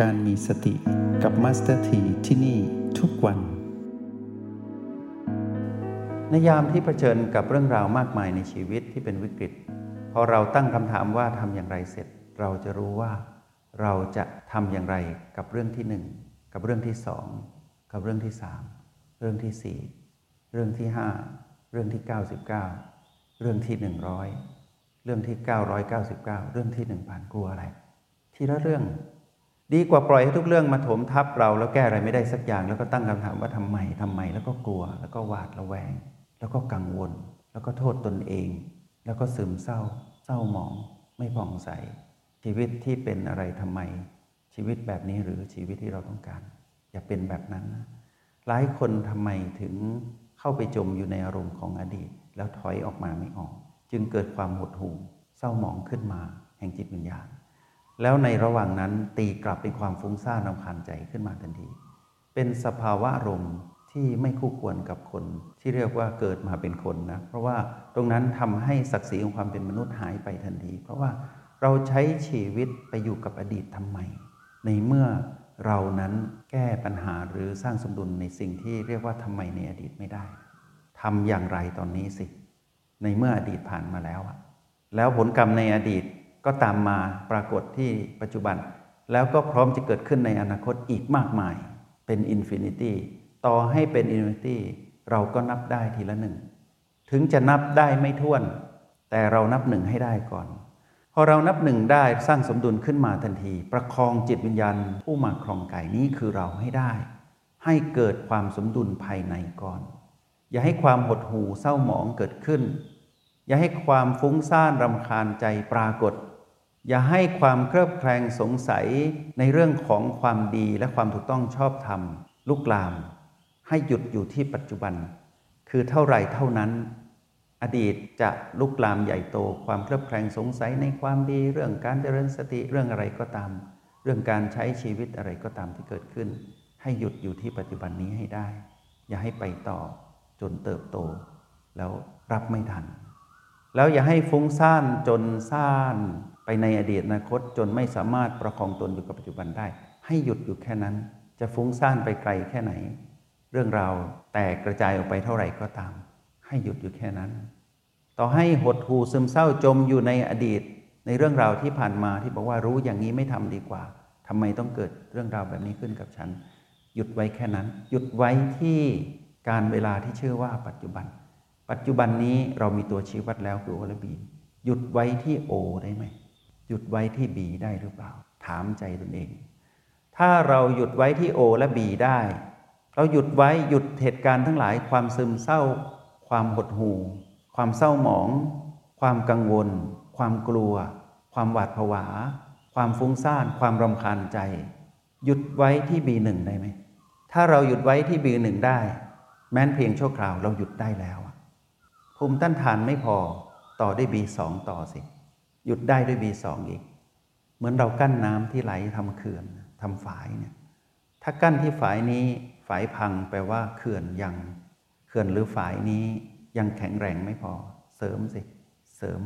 การมีสติกับ Master T ที่นี่ทุกวัน ในยามที่เผชิญกับเรื่องราวมากมายในชีวิตที่เป็นวิกฤต พอเราตั้งคำถามว่าทำอย่างไรเสร็จ เราจะรู้ว่า เราจะทำอย่างไรกับเรื่องที่หนึ่งกับเรื่องที่สองกับเรื่องที่สามเรื่องที่สี่เรื่องที่ห้าเรื่องที่เก้าสิบเก้าเรื่องที่หนึ่งร้อยเรื่องที่เก้าร้อยเก้าสิบเก้าเรื่องที่หนึ่งผ่านกลัวอะไร ทีละเรื่อง ดีกว่าปล่อยให้ทุกเรื่องมาถมทับเราแล้วแก้อะไรไม่ได้สักอย่าง แล้วก็ตั้งคำถามว่าทำไมทำไม แล้วก็กลัว แล้วก็หวาดระแวง แล้วก็กังวล แล้วก็โทษตนเอง แล้วก็ซึมเศร้า เศร้าหมอง ไม่ผ่องใส ชีวิตที่เป็นอะไรทำไม ชีวิตแบบนี้หรือชีวิตที่เราต้องการ อย่าเป็นแบบนั้นนะหลายคนทำไมถึงเข้าไปจมอยู่ในอารมณ์ของอดีต แล้วถอยออกมาไม่ออก จึงเกิดความหดหู่เศร้าหมองขึ้นมา แห่งจิตวิญญาณ แล้วในระหว่างนั้นตีกลับเป็นความฟุ้งซ่านรำคาญใจขึ้นมาทันที เป็นสภาวะอารมณ์ที่ไม่คู่ควรกับคนที่เรียกว่าเกิดมาเป็นคนนะ เพราะว่าตรงนั้นทำให้ศักดิ์ศรีของความเป็นมนุษย์หายไปทันที เพราะว่าเราใช้ชีวิตไปอยู่กับอดีตทำไม ในเมื่อเรานั้นแก้ปัญหาหรือสร้างสมดุลในสิ่งที่เรียกว่าทำไมในอดีตไม่ได้ทำอย่างไรตอนนี้สิ ในเมื่ออดีตผ่านมาแล้วอะแล้วผลกรรมในอดีต ก็ตามมาปรากฏที่ปัจจุบัน แล้วก็พร้อมจะเกิดขึ้นในอนาคตอีกมากมายเป็น infinity ต่อให้เป็น infinity เราก็นับได้ทีละหนึ่ง ถึงจะนับได้ไม่ถ้วน แต่เรานับหนึ่งให้ได้ก่อน พอเรานับหนึ่งได้สร้างสมดุลขึ้นมาทันที ประคองจิตวิญญาณผู้มาครองไกายนี้คือเราให้ได้ ให้เกิดความสมดุลภายในก่อน อย่าให้ความหดหู่เศร้าหมองเกิดขึ้น อย่าให้ความฟุ้งซ่านรำคาญใจปรากฏ อย่าให้ความเครือบแคลงสงสัยในเรื่องของความดีและความถูกต้องชอบธรรมลุกลาม ให้หยุดอยู่ที่ปัจจุบัน คือเท่าไรเท่านั้น อดีตจะลุกลามใหญ่โต ความเครือบแคลงสงสัยในความดีเรื่องการเจริญสติเรื่องอะไรก็ตาม เรื่องการใช้ชีวิตอะไรก็ตามที่เกิดขึ้น ให้หยุดอยู่ที่ปัจจุบันนี้ให้ได้ อย่าให้ไปต่อจนเติบโต แล้วรับไม่ทัน แล้วอย่าให้ฟุ้งซ่านจนซ่านไปในอดีตอนาคตจนไม่สามารถประคองตนอยู่กับปัจจุบันได้ ให้หยุดอยู่แค่นั้น จะฟุ้งซ่านไปไกลแค่ไหน เรื่องราวแตกกระจายออกไปเท่าไหร่ก็ตาม ให้หยุดอยู่แค่นั้น ต่อให้หดหูซึมเศร้าจมอยู่ในอดีต ในเรื่องราวที่ผ่านมาที่บอกว่ารู้อย่างนี้ไม่ทำดีกว่าทำไมต้องเกิดเรื่องราวแบบนี้ขึ้นกับฉัน หยุดไว้แค่นั้น หยุดไว้ที่การเวลาที่ชื่อว่าปัจจุบัน ปัจจุบันนี้เรามีตัวชี้วัดแล้วคือโอลบีหยุดไว้ที่โอได้ไหม หยุดไว้ที่บีได้หรือเปล่า ถามใจตนเอง ถ้าเราหยุดไว้ที่โอและบีได้ เราหยุดไว้หยุดเหตุการณ์ทั้งหลาย ความซึมเศร้า ความหดหู่ ความเศร้าหมอง ความกังวล ความกลัว ความหวาดผวา ความฟุ้งซ่าน ความรำคาญใจ หยุดไว้ที่บีหนึ่งได้ไหมถ้าเราหยุดไว้ที่บีหนึ่งได้ แม้นเพียงชั่วคราวเราหยุดได้แล้วภูมิต้านทานไม่พอต่อได้บีสองต่อสิ หยุดได้ด้วยบีสองอีก เหมือนเรากั้นน้ำที่ไหลทำเขื่อนทำฝายเนี่ยถ้ากั้นที่ฝายนี้ฝายพังแปลว่าเขื่อนยังเขื่อนหรือฝายนี้ยังแข็งแรงไม่พอ เสริมสิ เสริม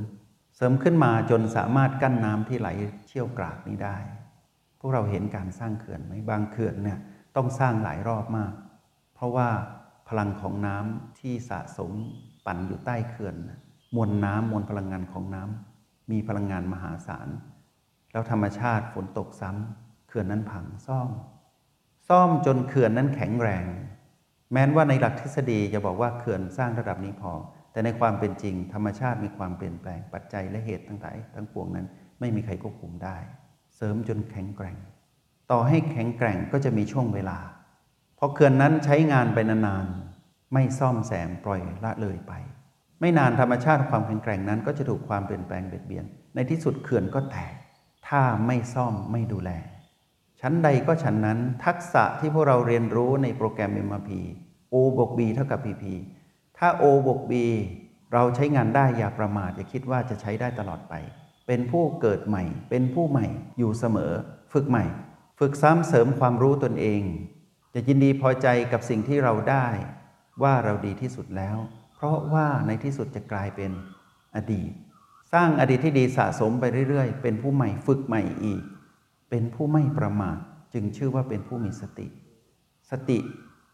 เสริมขึ้นมาจนสามารถกั้นน้ำที่ไหลเชี่ยวกรากนี้ได้ พวกเราเห็นการสร้างเขื่อนไหมบางเขื่อนเนี่ยต้องสร้างหลายรอบมาก เพราะว่าพลังของน้ำที่สะสมปั่นอยู่ใต้เขื่อน มวลน้ำมวลพลังงานของน้ำ มีพลังงานมหาศาล แล้วธรรมชาติฝนตกซ้ำเขื่อนนั้นพังซ่อม ซ่อมจนเขื่อนนั้นแข็งแรง แม้นว่าในหลักทฤษฎีจะบอกว่าเขื่อนสร้างระดับนี้พอ แต่ในความเป็นจริง ธรรมชาติมีความเปลี่ยนแปลงปัจจัยและเหตุต่างๆทั้งปวงนั้น ไม่มีใครควบคุมได้ เสริมจนแข็งแกร่ง ต่อให้แข็งแกร่งก็จะมีช่วงเวลาพอเขื่อนนั้นใช้งานไปนานๆไม่ซ่อมแซมปล่อยละเลยไป ไม่นานธรรมชาติความแข็งแกร่งนั้น ก็จะถูกความเปลี่ยนแปลงเบียดเบียน ในที่สุดเขื่อนก็แตก ถ้าไม่ซ่อมไม่ดูแล ชั้นใดก็ชั้นนั้น ทักษะที่พวกเราเรียนรู้ในโปรแกรม MRP O บวก B เท่ากับ PP ถ้า O บวก B เราใช้งานได้อย่าประมาทอย่าคิดว่าจะใช้ได้ตลอดไป เป็นผู้เกิดใหม่ เป็นผู้ใหม่อยู่เสมอ ฝึกใหม่ ฝึกซ้ำเสริมความรู้ตนเองจะยินดีพอใจกับสิ่งที่เราได้ ว่าเราดีที่สุดแล้ว เพราะว่าในที่สุดจะกลายเป็นอดีต สร้างอดีตที่ดีสะสมไปเรื่อย ๆ เป็นผู้ใหม่ฝึกใหม่อีก เป็นผู้ไม่ประมาทจึงชื่อว่าเป็นผู้มีสติ สติ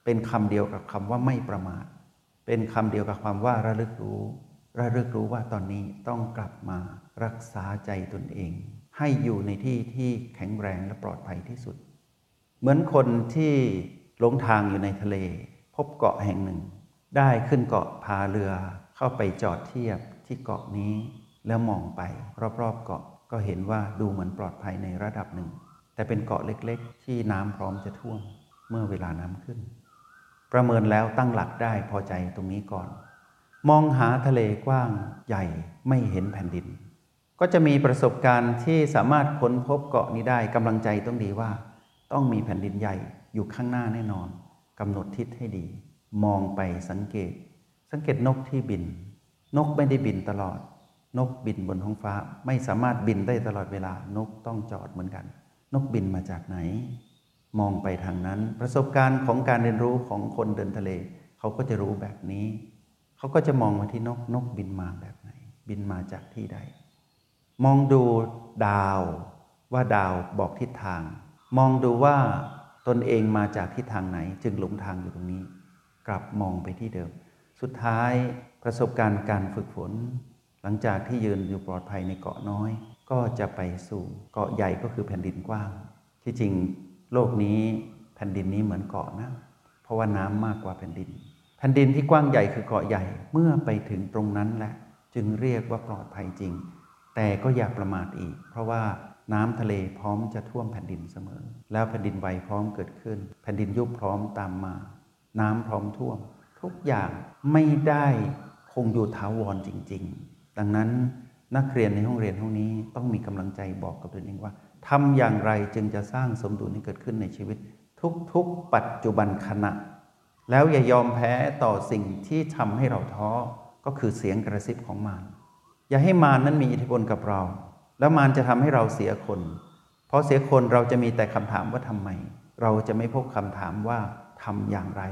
เป็นคำเดียวกับคำว่าไม่ประมาท เป็นคำเดียวกับความว่าระลึกรู้ ระลึกรู้ว่าตอนนี้ต้องกลับมารักษาใจตนเอง ให้อยู่ในที่ที่แข็งแรงและปลอดภัยที่สุด เหมือนคนที่หลงทางอยู่ในทะเล พบเกาะแห่งหนึ่ง ได้ขึ้นเกาะพาเรือเข้าไปจอดเทียบที่เกาะนี้ แล้วมองไปรอบๆเกาะก็เห็นว่าดูเหมือนปลอดภัยในระดับหนึ่ง แต่เป็นเกาะเล็กๆ ที่น้ำพร้อมจะท่วมเมื่อเวลาน้ำขึ้น ประเมินแล้วตั้งหลักได้พอใจตรงนี้ก่อน มองหาทะเลกว้างใหญ่ไม่เห็นแผ่นดิน ก็จะมีประสบการณ์ที่สามารถค้นพบเกาะนี้ได้กำลังใจต้องดีว่า ต้องมีแผ่นดินใหญ่อยู่ข้างหน้าแน่นอนกำหนดทิศให้ดี มองไปสังเกต สังเกตนกที่บิน นกไม่ได้บินตลอด นกบินบนท้องฟ้าไม่สามารถบินได้ตลอดเวลา นกต้องจอดเหมือนกัน นกบินมาจากไหน มองไปทางนั้น ประสบการณ์ของการเรียนรู้ของคนเดินทะเล เขาก็จะรู้แบบนี้ เขาก็จะมองมาที่นกนกบินมาแบบไหน บินมาจากที่ใด มองดูดาวว่าดาวบอกทิศทาง มองดูว่าตนเองมาจากทิศทางไหน จึงหลงทางอยู่ตรงนี้ กลับมองไปที่เดิม สุดท้ายประสบการณ์การฝึกฝน หลังจากที่ยืนอยู่ปลอดภัยในเกาะน้อย ก็จะไปสู่เกาะใหญ่ก็คือแผ่นดินกว้าง ที่จริงโลกนี้แผ่นดินนี้เหมือนเกาะนะ เพราะว่าน้ำมากกว่าแผ่นดิน แผ่นดินที่กว้างใหญ่คือเกาะใหญ่เมื่อไปถึงตรงนั้นแหละ จึงเรียกว่าปลอดภัยจริง แต่ก็อย่าประมาทอีก เพราะว่าน้ำทะเลพร้อมจะท่วมแผ่นดินเสมอ แล้วแผ่นดินไหวพร้อมเกิดขึ้น แผ่นดินยุบพร้อมตามมา น้ำพร้อมท่วม ทุกอย่างไม่ได้คงอยู่ถาวรจริง ๆ ดังนั้นนักเรียนในห้องเรียนห้องนี้ต้องมีกำลังใจบอกกับตัวเองว่าทำอย่างไรจึงจะสร้างสมดุลให้เกิดขึ้นในชีวิต ทุกๆ ปัจจุบันขณะ แล้วอย่ายอมแพ้ต่อสิ่งที่ทำให้เราท้อก็คือเสียงกระซิบของมารอย่าให้มารนั้นมีอิทธิพลกับเรา แล้วมารจะทำให้เราเสียคน เพราะเสียคนเราจะมีแต่คำถามว่าทำไม เราจะไม่พบคำถามว่า ทำอย่างไร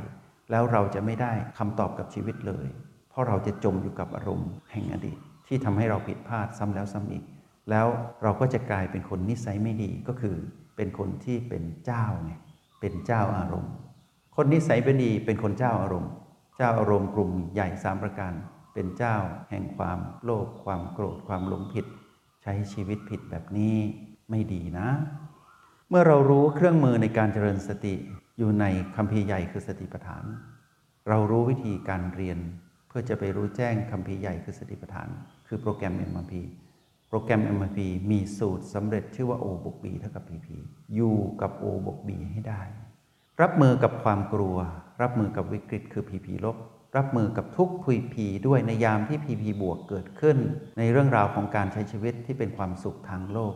แล้วเราจะไม่ได้คำตอบกับชีวิตเลย เพราะเราจะจมอยู่กับอารมณ์แห่งอดีต ที่ทำให้เราผิดพลาดซ้ำแล้วซ้ำอีก แล้วเราก็จะกลายเป็นคนนิสัยไม่ดีก็คือ เป็นคนที่เป็นเจ้าไงเป็นเจ้าอารมณ์ คนนิสัยไม่ดีเป็นคนเจ้าอารมณ์ เจ้าอารมณ์กลุ่มใหญ่สามประการ เป็นเจ้าแห่งความโลภความโกรธความหลงผิด ใช้ชีวิตผิดแบบนี้ไม่ดีนะ เมื่อเรารู้เครื่องมือในการเจริญสติ อยู่ในคัมภีร์ใหญ่คือสติปัฏฐาน เรารู้วิธีการเรียน เพื่อจะไปรู้แจ้งคัมภีร์ใหญ่คือสติปัฏฐาน คือโปรแกรม MRP โปรแกรม MRP มีสูตรสำเร็จชื่อว่า O บวก B เท่ากับ PP อยู่กับ O บวก B ให้ได้ รับมือกับความกลัว รับมือกับวิกฤตคือ PP ลบ รับมือกับทุก PP ด้วยในยามที่ PP บวกเกิดขึ้น ในเรื่องราวของการใช้ชีวิตที่เป็นความสุขทางโลก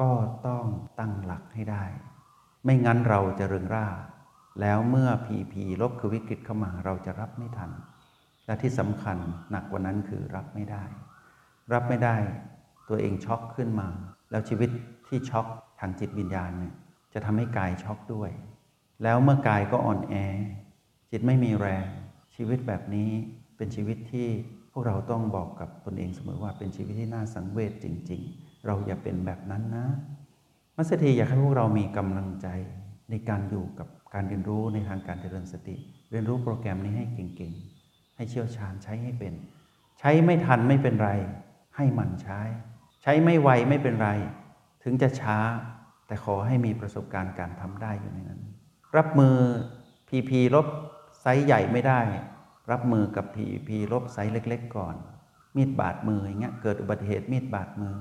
ก็ต้องตั้งหลักให้ได้ ไม่งั้นเราจะเริงร่า แล้วเมื่อ PP ลบคือวิกฤตเข้ามาเราจะรับไม่ทัน และที่สำคัญหนักกว่านั้นคือรับไม่ได้ รับไม่ได้ตัวเองช็อกขึ้นมา แล้วชีวิตที่ช็อกทางจิตวิญญาณเนี่ยจะทำให้กายช็อกด้วย แล้วเมื่อกายก็อ่อนแอ จิตไม่มีแรง ชีวิตแบบนี้เป็นชีวิตที่พวกเราต้องบอกกับตนเองเสมอว่าเป็นชีวิตที่น่าสังเวชจริง ๆ เราอย่าเป็นแบบนั้นนะ มัสถีอยากให้พวกเรามีกำลังใจในการอยู่กับการเรียนรู้ในทางการเจริญสติ เรียนรู้โปรแกรมนี้ให้เก่งๆ ให้เชี่ยวชาญใช้ให้เป็น ใช้ไม่ทันไม่เป็นไร ให้หมั่นใช้ ใช้ไม่ไวไม่เป็นไร ถึงจะช้า แต่ขอให้มีประสบการณ์การทำได้อยู่ในนั้น รับมือ PP ลบไซส์ใหญ่ไม่ได้ รับมือกับ PP ลบไซส์เล็ก ๆ ก่อน มีดบาดมืออย่างเงี้ยเกิดอุบัติเหตุมีดบาดมือ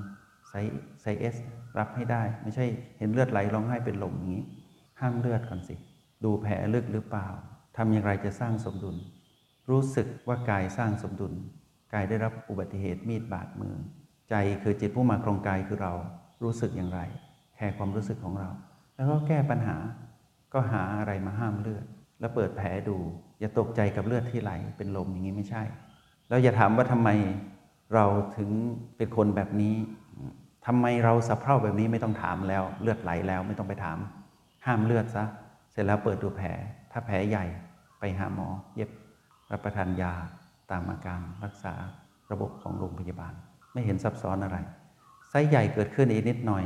size size S รับให้ได้ ไม่ใช่เห็นเลือดไหลร้องไห้เป็นลมอย่างนี้ ห้ามเลือดก่อนสิ ดูแผลลึกหรือเปล่าทำอย่างไรจะสร้างสมดุล รู้สึกว่ากายสร้างสมดุล กายได้รับอุบัติเหตุมีดบาดมือ ใจคือจิตผู้มาครองกายคือเรารู้สึกอย่างไร care ความรู้สึกของเรา แล้วก็แก้ปัญหา ก็หาอะไรมาห้ามเลือด แล้วเปิดแผลดู อย่าตกใจกับเลือดที่ไหลเป็นลมอย่างนี้ไม่ใช่ แล้วอย่าถามว่าทำไมเราถึงเป็นคนแบบนี้ ทำไมเราสะเพร่าแบบนี้ไม่ต้องถามแล้ว เลือดไหลแล้วไม่ต้องไปถาม ห้ามเลือดซะ เสร็จแล้วเปิดดูแผล ถ้าแผลใหญ่ไปหาหมอ เย็บรับประทานยาตามอาการรักษาระบบของโรงพยาบาล ไม่เห็นซับซ้อนอะไรไซส์ใหญ่เกิดขึ้นอีกนิดหน่อย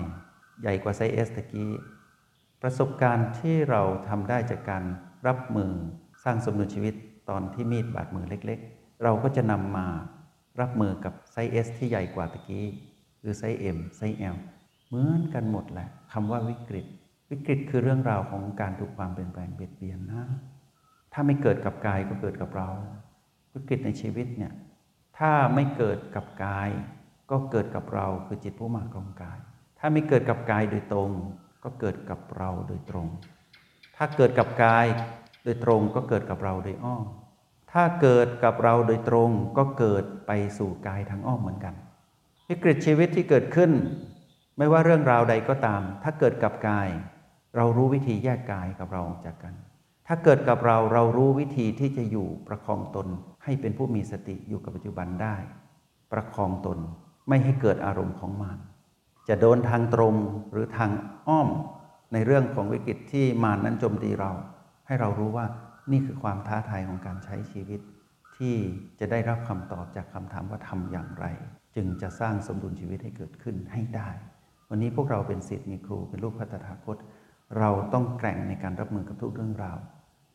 ใหญ่กว่า size S ตะกี้ประสบการณ์ที่เราทำได้จากการรับมือสร้างสมดุลชีวิตตอนที่มีดบาดมือเล็ก ๆ เราก็จะนำมารับมือกับไซส์ S ที่ใหญ่กว่าตะกี้ หรือไซส์ M ไซส์ L เหมือนกันหมดแหละคำว่าวิกฤต วิกฤตคือเรื่องราวของการถูกความเปลี่ยนแปลงเบียดเบียนนะถ้าไม่เกิดกับกายก็เกิดกับเรา วิกฤตในชีวิตเนี่ยถ้าไม่เกิดกับกาย ก็เกิดกับเราคือจิตผู้มาครองกาย ถ้าไม่เกิดกับกายโดยตรง ก็เกิดกับเราโดยตรง ถ้าเกิดกับกายโดยตรงก็เกิดกับเราโดยอ้อมถ้าเกิดกับเราโดยตรงก็เกิดไปสู่กายทางอ้อมเหมือนกัน วิกฤตชีวิตที่เกิดขึ้น ไม่ว่าเรื่องราวใดก็ตาม ถ้าเกิดกับกาย เรารู้วิธีแยกกายกับเราออกจากกัน ถ้าเกิดกับเราเรารู้วิธีที่จะอยู่ประคองตน ให้เป็นผู้มีสติอยู่กับปัจจุบันได้ ประคองตนไม่ให้เกิดอารมณ์ของมารจะโดนทางตรงหรือทางอ้อมในเรื่องของวิกฤตที่มารนั้นโจมตีเรา ให้เรารู้ว่านี่คือความท้าทายของการใช้ชีวิต ที่จะได้รับคำตอบจากคำถามว่าทำอย่างไร จึงจะสร้างสมดุลชีวิตให้เกิดขึ้นให้ได้ วันนี้พวกเราเป็นศิษย์มีครูเป็นลูกพระตถาคต เราต้องแกร่งในการรับมือกับทุกเรื่องราว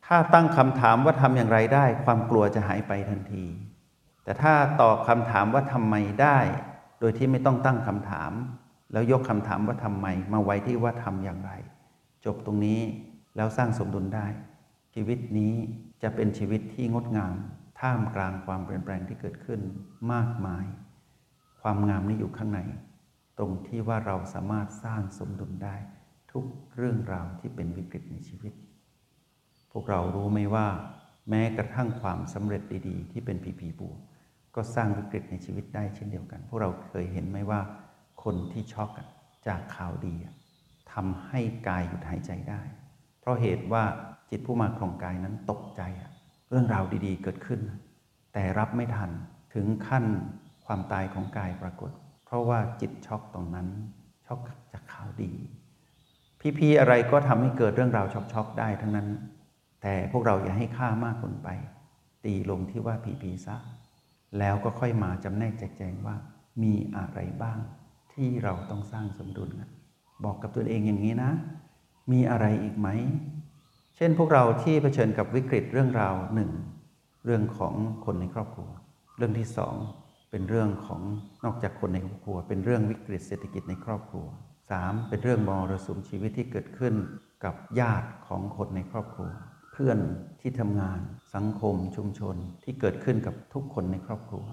ถ้าตั้งคำถามว่าทำอย่างไรได้ ความกลัวจะหายไปทันที แต่ถ้าตอบคำถามว่าทำไมได้ โดยที่ไม่ต้องตั้งคำถาม แล้วยกคำถามว่าทำไม มาไว้ที่ว่าทำอย่างไร จบตรงนี้แล้วสร้างสมดุลได้ ชีวิตนี้จะเป็นชีวิตที่งดงาม ท่ามกลางความเปลี่ยนแปลงที่เกิดขึ้นมากมาย ความงามนี้อยู่ข้างใน ตรงที่ว่าเราสามารถสร้างสมดุลได้ ทุกเรื่องราวที่เป็นวิกฤตในชีวิต พวกเรารู้ไหมว่า แม้กระทั่งความสำเร็จดีๆ ที่เป็นผีผีบูก็สร้างวิกฤตในชีวิตได้เช่นเดียวกัน พวกเราเคยเห็นไหมว่า คนที่ช็อกจากข่าวดีทำให้กายหยุดหายใจได้ เพราะเหตุว่าจิตผู้มาครองกายนั้นตกใจ เรื่องราวดีๆเกิดขึ้น แต่รับไม่ทันถึงขั้น ความตายของกายปรากฏ เพราะว่าจิตช็อกตรงนั้น ช็อกจากข่าวดี พี่ๆอะไรก็ทำให้เกิดเรื่องราวช็อกๆได้ทั้งนั้น แต่พวกเราอย่าให้ค่ามากเกินไป ตีลงที่ว่าผีๆซะแล้วก็ค่อยมาจำแนกแจกแจงว่า มีอะไรบ้างที่เราต้องสร้างสมดุลบอกกับตัวเองอย่างนี้นะ มีอะไรอีกไหม เช่นพวกเราที่เผชิญกับวิกฤตเรื่องราวหนึ่งเรื่องของคนในครอบครัว เรื่องที่สอง เป็นเรื่องของนอกจากคนในครอบครัว เป็นเรื่องวิกฤตเศรษฐกิจในครอบครัวสามเป็นเรื่องมรสุมชีวิตที่เกิดขึ้นกับญาติของคนในครอบครัว เพื่อนที่ทำงานสังคมชุมชนที่เกิดขึ้นกับทุกคนในครอบครัว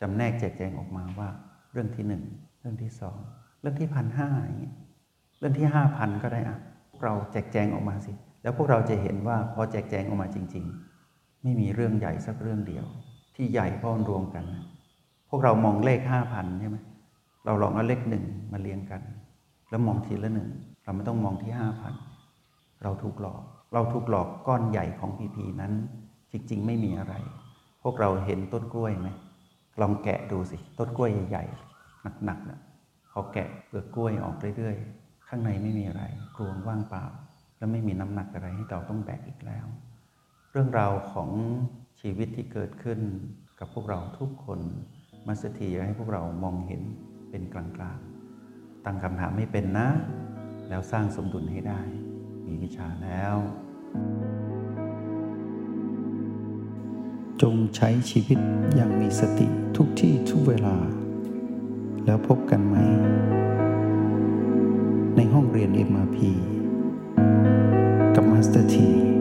จำแนกแจกแจงออกมาว่า เรื่องที่หนึ่งเรื่องที่สองเรื่องที่พันห้าอย่างเงี้ยเรื่องที่ห้าพันก็ได้อะเราแจกแจงออกมาสิ แล้วพวกเราจะเห็นว่าพอแจกแจงออกมาจริง ๆ ไม่มีเรื่องใหญ่สักเรื่องเดียว ที่ใหญ่พราะมันรวมกัน วกเรามองเลขห้าพันใช่ไหมเราลองเอาเลขหนึ่งมาเรียงกัน แล้วมองทีละหนึ่งเราไม่ต้องมองที่ห้าพันเราถูกหลอก เราถูกหลอกก้อนใหญ่ของพีพีนั้น จริง ๆ ไม่มีอะไร พวกเราเห็นต้นกล้วยไหมลองแกะดูสิต้นกล้วยใหญ่ๆหนักๆนะเขาแกะเปลือกกล้วยออกเรื่อยๆ ข้างในไม่มีอะไรกลวงว่างเปล่า และไม่มีน้ำหนักอะไรให้เราต้องแบกอีกแล้ว เรื่องราวของชีวิตที่เกิดขึ้นกับพวกเราทุกคน มาสถีอยากให้พวกเรามองเห็นเป็นกลางๆ ตั้งคำถามไม่เป็นนะ แล้วสร้างสมดุลให้ได้ มีวิชาแล้ว จงใช้ชีวิตอย่างมีสติทุกที่ทุกเวลา แล้วพบกันไหม ในห้องเรียน MRP thank you